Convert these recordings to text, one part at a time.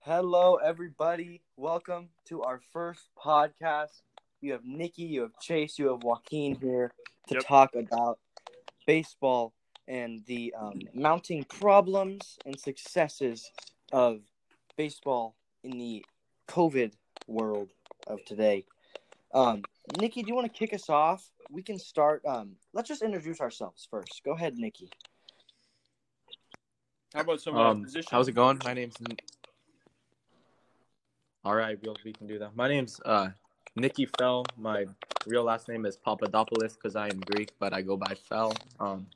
Hello, everybody. Welcome to our first podcast. You have Nikki, you have Chase, you have Joaquin here to Yep. talk about baseball and the um, mounting problems and successes of baseball in the COVID world of today. Um, Nikki, do you want to kick us off? We can start. Um, let's just introduce ourselves first. Go ahead, Nikki. How about some Um, uh, position? how's it going? My name's. All right, we we can do that. My name's uh Nikki Fell. My real last name is Papadopoulos because I am Greek, but I go by Fell. Um,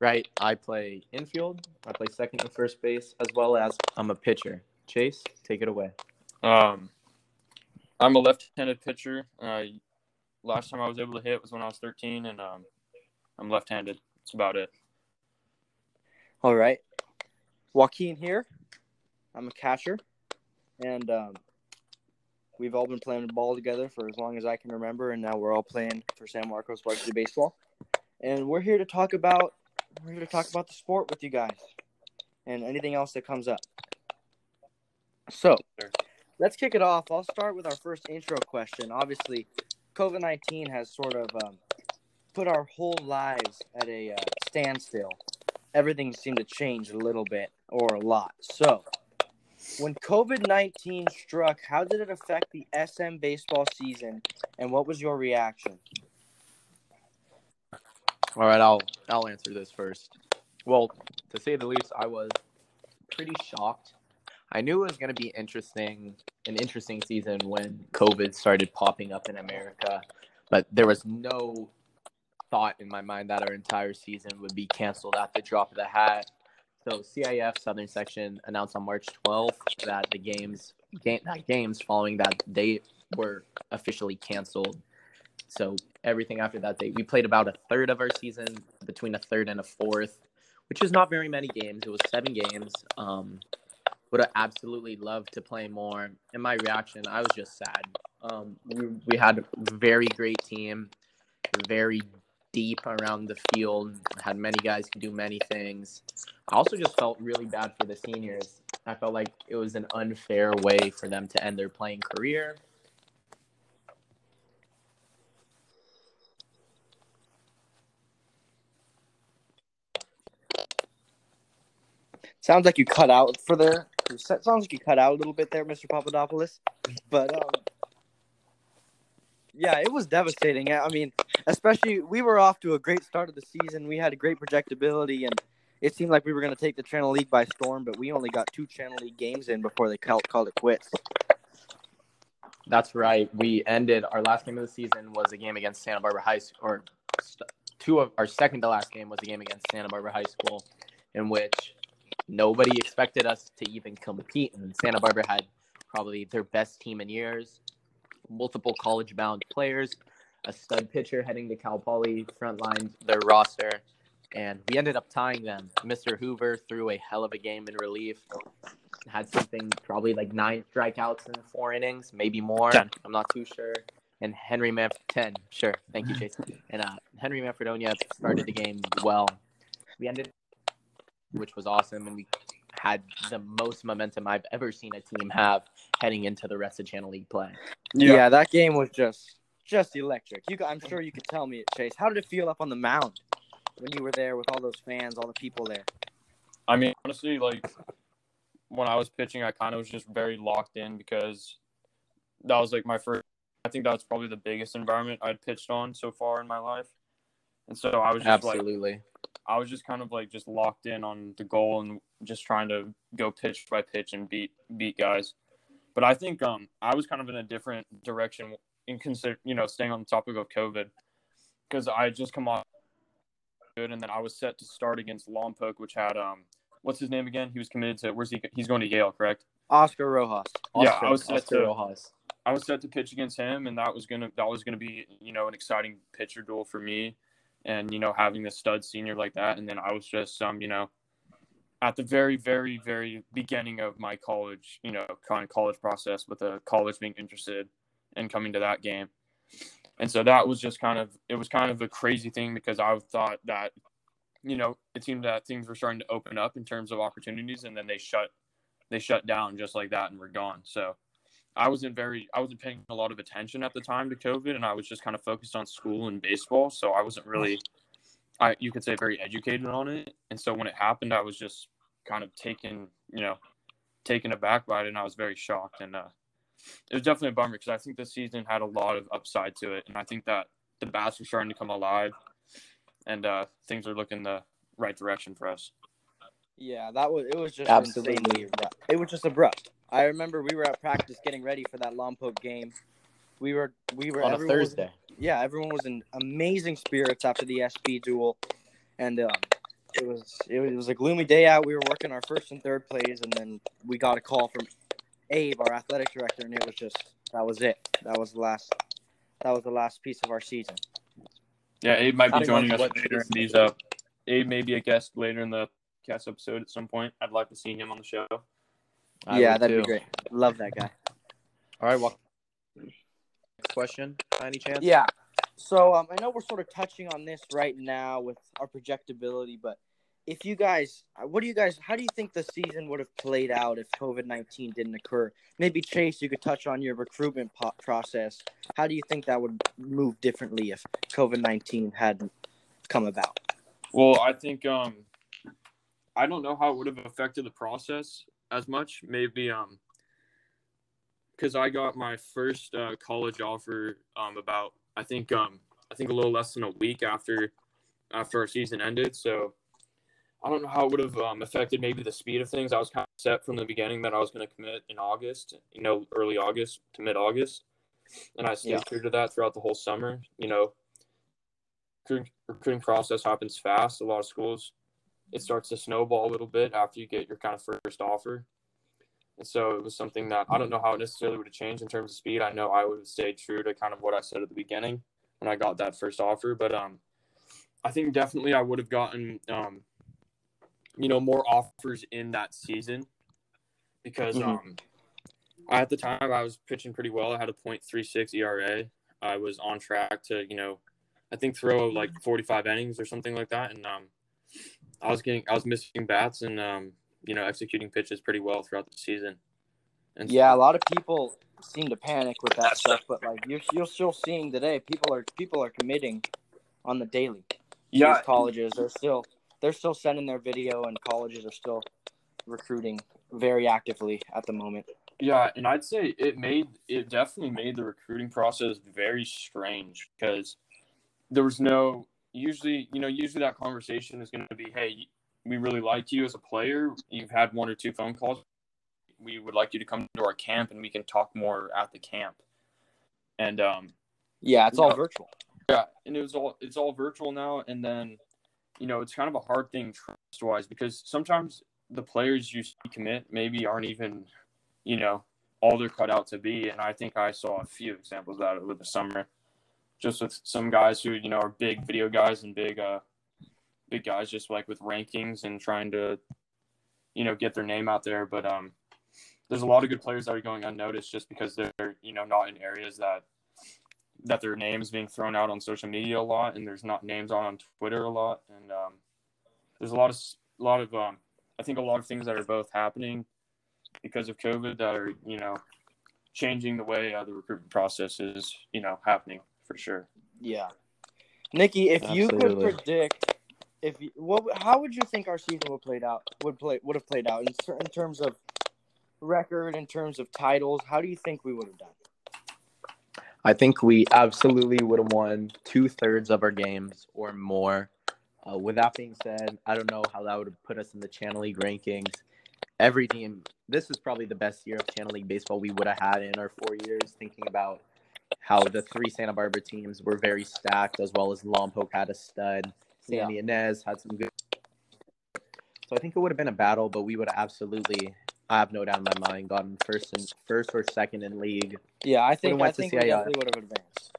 right, I play infield. I play second and first base, as well as I'm a pitcher. Chase, take it away. Um, I'm a left-handed pitcher. Uh, last time I was able to hit was when I was 13, and um, I'm left-handed. That's about it. All right. Joaquin here. I'm a catcher. And um, we've all been playing ball together for as long as I can remember. And now we're all playing for San Marcos Varsity Baseball. And we're here to talk about we're here to talk about the sport with you guys and anything else that comes up. So let's kick it off. I'll start with our first intro question. Obviously, COVID 19 has sort of um, put our whole lives at a uh, standstill everything seemed to change a little bit or a lot. So, when COVID 19 struck, how did it affect the SM baseball season and what was your reaction? All right, I'll I'll answer this first. Well, to say the least, I was pretty shocked. I knew it was going to be interesting, an interesting season when COVID started popping up in America, but there was no thought in my mind that our entire season would be canceled at the drop of the hat. So CIF Southern Section announced on March 12th that the games game, that games following that date were officially canceled. So everything after that date, we played about a third of our season, between a third and a fourth, which is not very many games. It was seven games. Um, would have absolutely loved to play more. In my reaction, I was just sad. Um, we, we had a very great team, very deep around the field, had many guys who do many things. I also just felt really bad for the seniors. I felt like it was an unfair way for them to end their playing career. Sounds like you cut out for there. Sounds like you cut out a little bit there, Mr. Papadopoulos. But um, yeah, it was devastating. I mean, especially we were off to a great start of the season. We had a great projectability, and it seemed like we were going to take the Channel League by storm. But we only got two Channel League games in before they called, called it quits. That's right. We ended our last game of the season was a game against Santa Barbara High School, or two of our second to last game was a game against Santa Barbara High School, in which nobody expected us to even compete. And Santa Barbara had probably their best team in years, multiple college bound players, a stud pitcher heading to Cal Poly, front line their roster, and we ended up tying them. Mr. Hoover threw a hell of a game in relief. Had something probably like nine strikeouts in four innings, maybe more. I'm not too sure. And Henry Manf ten, sure. Thank you, Chase. And uh, Henry Manfredonia started the game well. We ended, which was awesome, and we had the most momentum I've ever seen a team have heading into the rest of Channel League play. Yeah, that game was just just electric. You, I'm sure you could tell me Chase. How did it feel up on the mound when you were there with all those fans, all the people there? I mean, honestly, like when I was pitching, I kind of was just very locked in because that was like my first. I think that was probably the biggest environment I'd pitched on so far in my life, and so I was just like Absolutely. I was just kind of like just locked in on the goal and just trying to go pitch by pitch and beat beat guys. But I think um I was kind of in a different direction in consider you know staying on the topic of COVID because I had just come off good and then I was set to start against Lompoc, which had um what's his name again? He was committed to where's he? He's going to Yale, correct? Oscar Rojas. Yeah, Oscar- I was set Oscar to- Rojas. I was set to pitch against him, and that was gonna that was gonna be you know an exciting pitcher duel for me, and you know having the stud senior like that, and then I was just um you know at the very very very beginning of my college you know kind of college process with a college being interested in coming to that game, And so that was just kind of it was kind of a crazy thing because I thought that you know it seemed that things were starting to open up in terms of opportunities, and then they shut they shut down just like that and were gone. So I wasn't very I wasn't paying a lot of attention at the time to COVID, and I was just kind of focused on school and baseball. So I wasn't really I you could say very educated on it. And so when it happened, I was just kind of taken you know taken aback by it, and I was very shocked and. uh it was definitely a bummer because I think the season had a lot of upside to it, and I think that the bats are starting to come alive, and uh, things are looking the right direction for us. Yeah, that was it. Was just Absolutely. insanely. It was just abrupt. I remember we were at practice getting ready for that Lompoc game. We were we were on a everyone was- Thursday. yeah, everyone was in amazing spirits after the SB duel, and um, it was it was a gloomy day out. We were working our first and third plays, and then we got a call from Abe, our athletic director, and it was just that was it. That was the last. That was the last piece of our season. Yeah, Abe might be joining us later in these. is. Uh, Abe may be a guest later in the cast episode at some point. I'd like to see him on the show. I yeah, that'd too. be great. Love that guy. All right, well, next question, by any chance? Yeah. So um, I know we're sort of touching on this right now with our projectability, but if you guys, uh, what do you guys, how do you think the season would have played out if COVID nineteen didn't occur? Maybe Chase, you could touch on your recruitment po- process. How do you think that would move differently if COVID nineteen hadn't come about? Well, I think um, I don't know how it would have affected the process as much. Maybe um, because I got my first uh, college offer um about I think um I think a little less than a week after after our season ended. So I don't know how it would have um, affected maybe the speed of things. I was kind of set from the beginning that I was going to commit in August, you know, early August to mid August, and I stayed Yeah. true to that throughout the whole summer. You know, recruiting, recruiting process happens fast. A lot of schools, it starts to snowball a little bit after you get your kind of first offer. And so it was something that I don't know how it necessarily would have changed in terms of speed. I know I would have stayed true to kind of what I said at the beginning when I got that first offer, but um, I think definitely I would have gotten um, you know, more offers in that season because Mhm. um, at the time I was pitching pretty well. I had a .36 ERA. I was on track to you know, I think throw like 45 innings or something like that, and um, I was getting I was missing bats and um, you know, executing pitches pretty well throughout the season. And Yeah, a lot of people seem to panic with that stuff, but like you're you're still seeing today, people are people are committing on the daily. yeah, These colleges are still they're still sending their video, and colleges are still recruiting very actively at the moment. Yeah, and I'd say it made it definitely made the recruiting process very strange because there was no usually you know usually that conversation is going to be hey we really like you as a player. You've had one or two phone calls. We would like you to come to our camp and we can talk more at the camp. And um Yeah, it's all No. virtual. yeah, and it was all it's all virtual now, and then you know it's kind of a hard thing trust wise because sometimes the players you see commit maybe aren't even you know all they're cut out to be, and I think I saw a few examples of that over the summer, just with some guys who you know are big video guys and big uh big guys just like with rankings and trying to you know get their name out there, but um there's a lot of good players that are going unnoticed just because they're you know not in areas that that their names being thrown out on social media a lot, and there's not names on on Twitter a lot, and um, there's a lot of a lot of um, I think a lot of things that are both happening because of COVID that are you know changing the way uh, the recruitment process is you know happening for sure. Yeah, Nikki, if you could predict, if you, what, how would you think our season would played out? Would play would have played out in, in terms of record, in terms of titles? How do you think we would have done? I think we absolutely would have won two thirds of our games or more. Uh, with that being said, I don't know how that would have put us in the Channel League rankings. Every team, this is probably the best year of Channel League baseball we would have had in our four years. Thinking about how the three Santa Barbara teams were very stacked, as well as Lompoc had a stud. Santa Ynez had some good. So I think it would have been a battle, but we would have absolutely, I have no doubt in my mind, gotten first and first or second in league. Yeah, I think I think we definitely would have advanced.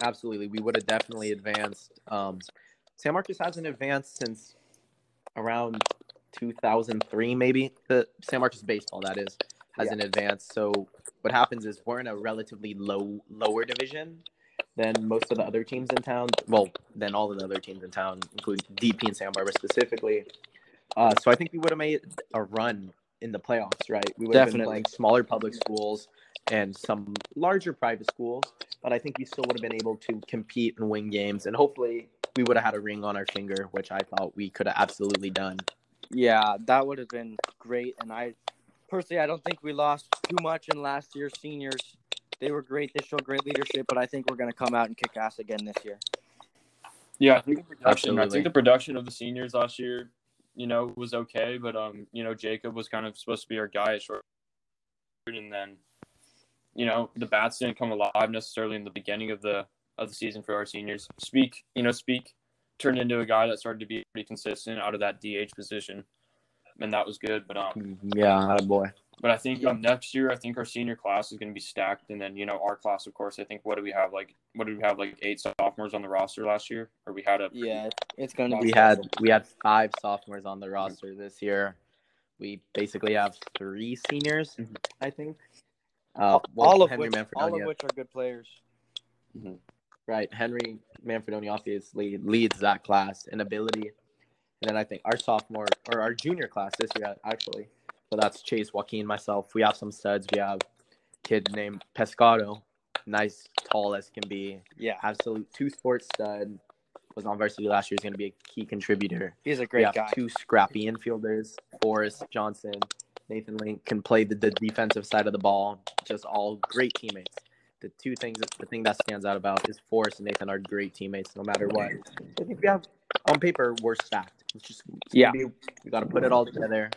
Absolutely, we would have definitely advanced. Um, San Marcos hasn't advanced since around 2003, maybe. The San Marcos baseball, that is, hasn't advanced. So what happens is we're in a relatively low, lower division, than most of the other teams in town. Well, than all of the other teams in town, including DP and Santa Barbara specifically. Uh, so I think we would have made a run in the playoffs, right? We would have been Definitely. playing smaller public schools and some larger private schools, but I think we still would have been able to compete and win games, and hopefully we would have had a ring on our finger, which I thought we could have absolutely done. Yeah, that would have been great. And I personally, I don't think we lost too much in last year's seniors. They were great. They showed great leadership, but I think we're going to come out and kick ass again this year. Yeah, I think the production. I think the production of the seniors last year, you know, was okay, but um, you know, Jacob was kind of supposed to be our guy at short, and then, you know, the bats didn't come alive necessarily in the beginning of the of the season for our seniors. Speak, you know, speak turned into a guy that started to be pretty consistent out of that DH position, and that was good. But um, Yeah, boy. but I think um, next year, I think our senior class is going to be stacked, and then you know our class, of course. I think what do we have like? What do we have like eight sophomores on the roster last year, or we had a Yeah, it's going to be. We had we had five sophomores on the roster this year. We basically have three seniors, Mhm. I think. Uh, well, all of Henry which, all of which are good players. right? Henry Manfredoni obviously leads that class in ability, and then I think our sophomore or our junior class this year actually. So that's Chase, Joaquin, myself. We have some studs. We have a kid named Pescado, nice, tall as can be, Yeah, absolute two sports stud. Was on varsity last year. Is going to be a key contributor. he's a we great have guy. two scrappy infielders. Forrest Johnson, Nathan Link can play the, the defensive side of the ball. Just all great teammates. The two things, the thing that stands out about is Forrest and Nathan are great teammates no matter what. I think we have on paper we're stacked. It's just it's Yeah. be- we got to put it all together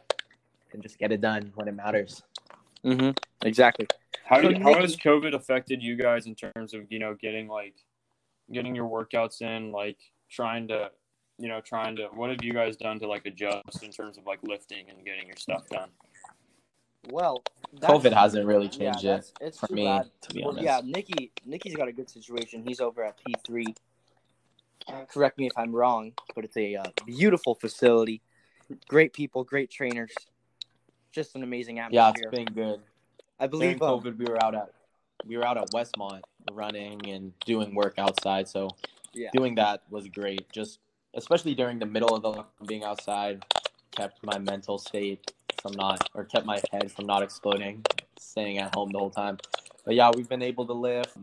and just get it done when it matters. Mm-hmm. Exactly. How, So how has COVID affected you guys in terms of you know getting like getting your workouts in, like trying to you know trying to what have you guys done to like adjust in terms of like lifting and getting your stuff done? Well, COVID hasn't really yeah, changed it it's for me, bad. to be Well, honest. yeah, Nikki. Nikki's got a good situation. He's over at P three. Correct me if I'm wrong, but it's a uh, beautiful facility. Great people, great trainers. Just an amazing atmosphere. Yeah, it's been good. I During believe. Um, COVID, we were out at we were out at Westmont running and doing work outside. So yeah, doing that was great. Just especially during the middle of the being outside kept my mental state from not or kept my head from not exploding, staying at home the whole time. But yeah, we've been able to lift.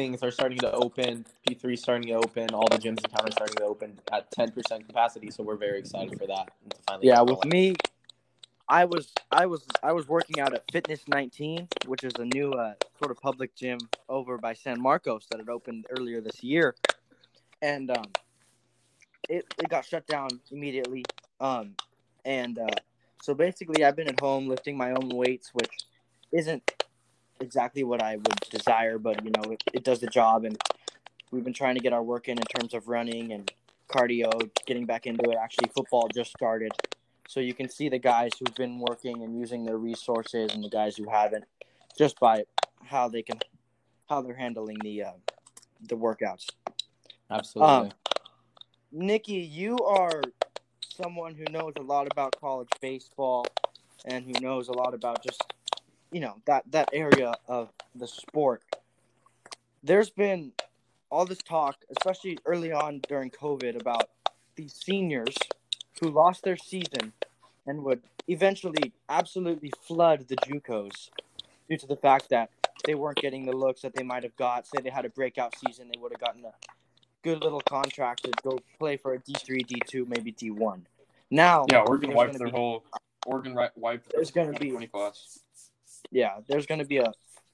Things are starting to open. P three starting to open. All the gyms in town are starting to open at ten percent capacity. So we're very excited for that. And to finally yeah. With me, I was I was I was working out at Fitness 19, which is a new uh, sort of public gym over by San Marcos that had opened earlier this year, and um, it it got shut down immediately. Um, and uh, so basically, I've been at home lifting my own weights, which isn't exactly what I would desire, but you know, it, it does the job. And we've been trying to get our work in in terms of running and cardio, getting back into it. Actually, football just started. So you can see the guys who've been working and using their resources and the guys who haven't just by how they can how they're handling the uh, the workouts. absolutely. Um, Nikki, you are someone who knows a lot about college baseball and who knows a lot about just you know that that area of the sport. There's been all this talk, especially early on during COVID, about these seniors who lost their season and would eventually absolutely flood the JUCOs due to the fact that they weren't getting the looks that they might have got. Say they had a breakout season, they would have gotten a good little contract to go play for a D three, D two, maybe D one. Now, Yeah, Oregon wiped their be- whole Oregon wiped There's gonna be- twenty class. Yeah, there's going to be a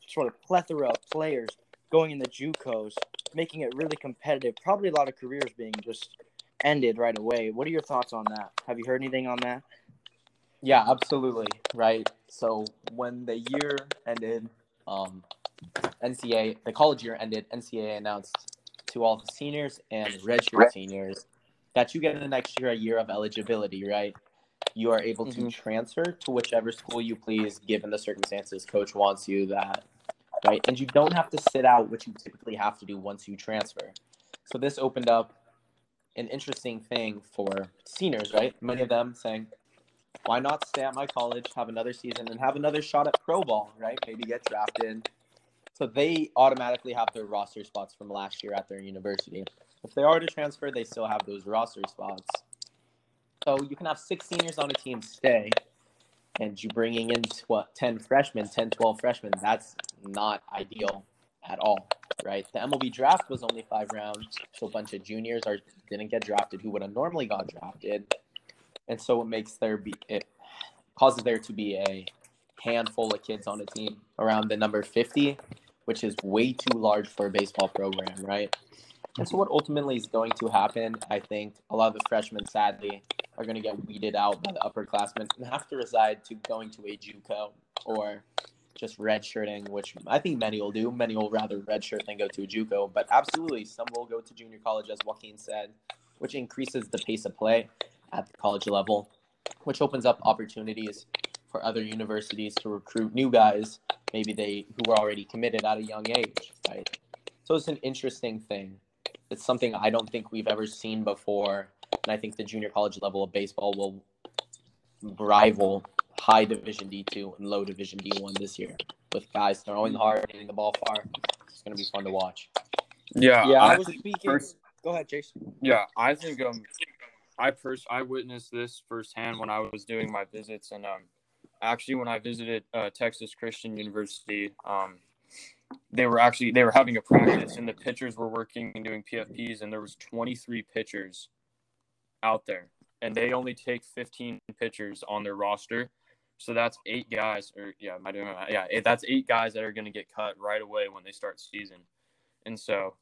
sort of plethora of players going in the JUCOs, making it really competitive. Probably a lot of careers being just ended right away. What are your thoughts on that? Have you heard anything on that? Yeah, absolutely. Right. So when the year ended, um, NCAA, the college year ended, NCAA announced to all the seniors and redshirt seniors that you get an extra year of eligibility, right? You are able to Mhm. transfer to whichever school you please, given the circumstances. Coach wants you that, right? And you don't have to sit out, which you typically have to do once you transfer. So this opened up an interesting thing for seniors, right? Many of them saying, why not stay at my college, have another season, and have another shot at pro ball, right? Maybe get drafted, So they automatically have their roster spots from last year at their university. If they are to transfer, they still have those roster spots. So you can have six seniors on a team stay, and you're bringing in what 10 freshmen, 10, 12 freshmen. That's not ideal at all, right? The MLB draft was only five rounds, so a bunch of juniors are didn't get drafted who would have normally got drafted, and so it makes there be it causes there to be a handful of kids on a team around the number 50 which is way too large for a baseball program, right? And so, what ultimately is going to happen, I think, a lot of the freshmen, sadly, are going to get weeded out by the upperclassmen and have to reside to going to a JUCO or just redshirting, which I think many will do. Many will rather redshirt than go to a JUCO, but absolutely, some will go to junior college, as Joaquin said, which increases the pace of play at the college level, which opens up opportunities for other universities to recruit new guys, maybe they who were already committed at a young age, right? So it's an interesting thing. It's something I don't think we've ever seen before, and I think the junior college level of baseball will rival high division D2 and low division D1 this year with guys throwing hard, hitting the ball far. It's going to be fun to watch. Yeah, Yeah, I, I was speaking. first- Go ahead, Jason. Yeah, I think um, I first I witnessed this firsthand when I was doing my visits, and um, actually when I visited uh, Texas Christian University, um, they were actually they were having a practice, and the pitchers were working and doing PFPs, and there was 23 pitchers out there, and they only take 15 pitchers on their roster, so that's eight guys, or yeah, I that? Yeah, eh, that's eight guys that are going to get cut right away when they start season, and so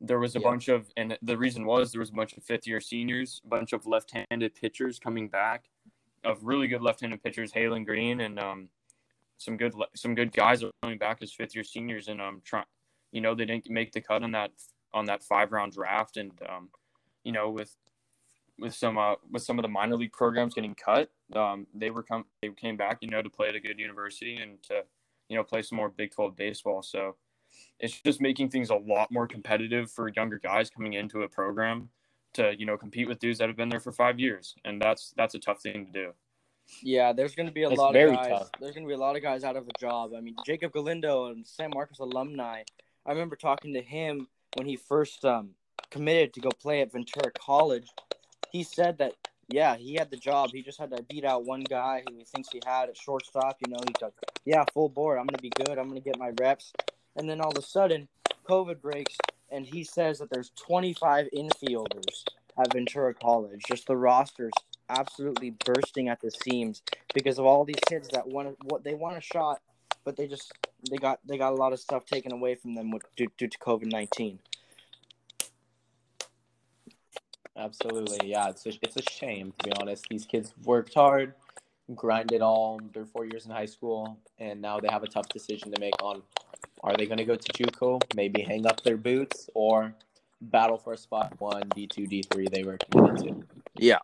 there was a Yeah. bunch of and the reason was there was a bunch of fifth year seniors a bunch of left-handed pitchers coming back of really good left-handed pitchers Halen Green and um some good some good guys are coming back as fifth year seniors and um trying you know they didn't make the cut on that on that five round draft and um you know with with some uh with some of the minor league programs getting cut um they were come they came back you know to play at a good university and to you know play some more Big 12 baseball so it's just making things a lot more competitive for younger guys coming into a program to you know compete with dudes that have been there for five years and that's that's a tough thing to do Yeah, there's going to be a It's lot of guys. tough. There's going to be a lot of guys out of a job. I mean, Jacob Galindo and San Marcos alumni. I remember talking to him when he first um, committed to go play at Ventura College. He said that yeah, he had the job. He just had to beat out one guy who he thinks he had at shortstop. You know, he's like, yeah, full board. I'm going to be good. I'm going to get my reps. And then all of a sudden, COVID breaks, and he says that there's 25 infielders at Ventura College. Just the rosters absolutely bursting at the seams because of all these kids that want what they want a shot, but they just they got they got a lot of stuff taken away from them with, due, due to COVID nineteen. Absolutely, yeah. It's a, it's a shame to be honest. These kids worked hard, grinded all their four years in high school, and now they have a tough decision to make on: are they going to go to JUCO, maybe hang up their boots, or battle for a spot one, D two, D three they were committed to? Yeah.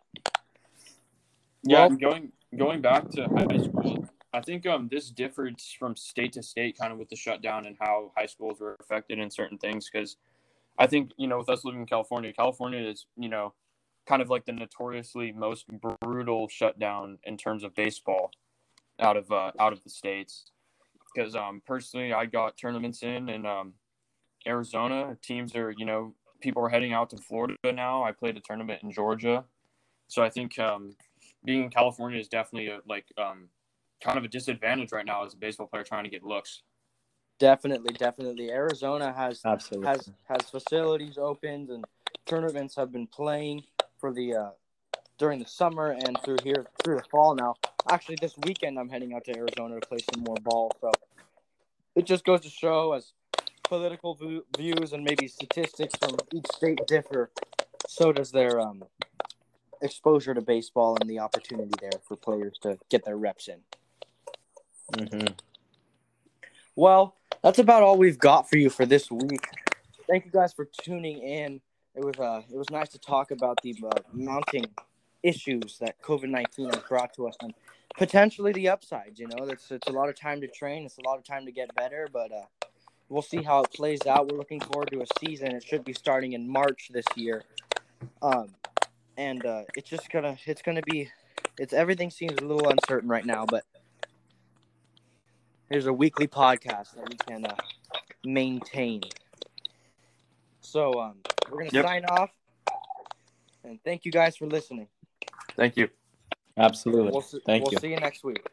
yeah Well- going going back to high school i think um this differed from state to state kind of with the shutdown and how high schools were affected in certain things because i think you know with us living in california california is you know kind of like the notoriously most brutal shutdown in terms of baseball out of uh, out of the states. Because um personally i got tournaments in and um arizona. Teams are you know people are heading out to florida now. I played a tournament in georgia. So i think um being in California is definitely a, like um, kind of a disadvantage right now as a baseball player trying to get looks. Definitely, definitely. Arizona has Absolutely. has has facilities opened and tournaments have been playing for the uh, during the summer and through here through the fall now. Actually, this weekend I'm heading out to Arizona to play some more ball. So it just goes to show as political vu- views and maybe statistics from each state differ, so does their um, exposure to baseball and the opportunity there for players to get their reps in. hmm Well, that's about all we've got for you for this week. Thank you guys for tuning in. It was uh, it was nice to talk about the uh, mounting issues that COVID nineteen has brought to us, and potentially the upsides. You know, it's it's a lot of time to train. It's a lot of time to get better, but uh, we'll see how it plays out. We're looking forward to a season. It should be starting in March this year, um, and uh, it's just gonna it's gonna be it's everything seems a little uncertain right now, but here's a weekly podcast that we can uh, maintained. So um, we're gonna Yep. sign off, and thank you guys for listening. Thank you. Absolutely. We'll, s- Thank we'll you. see you next week.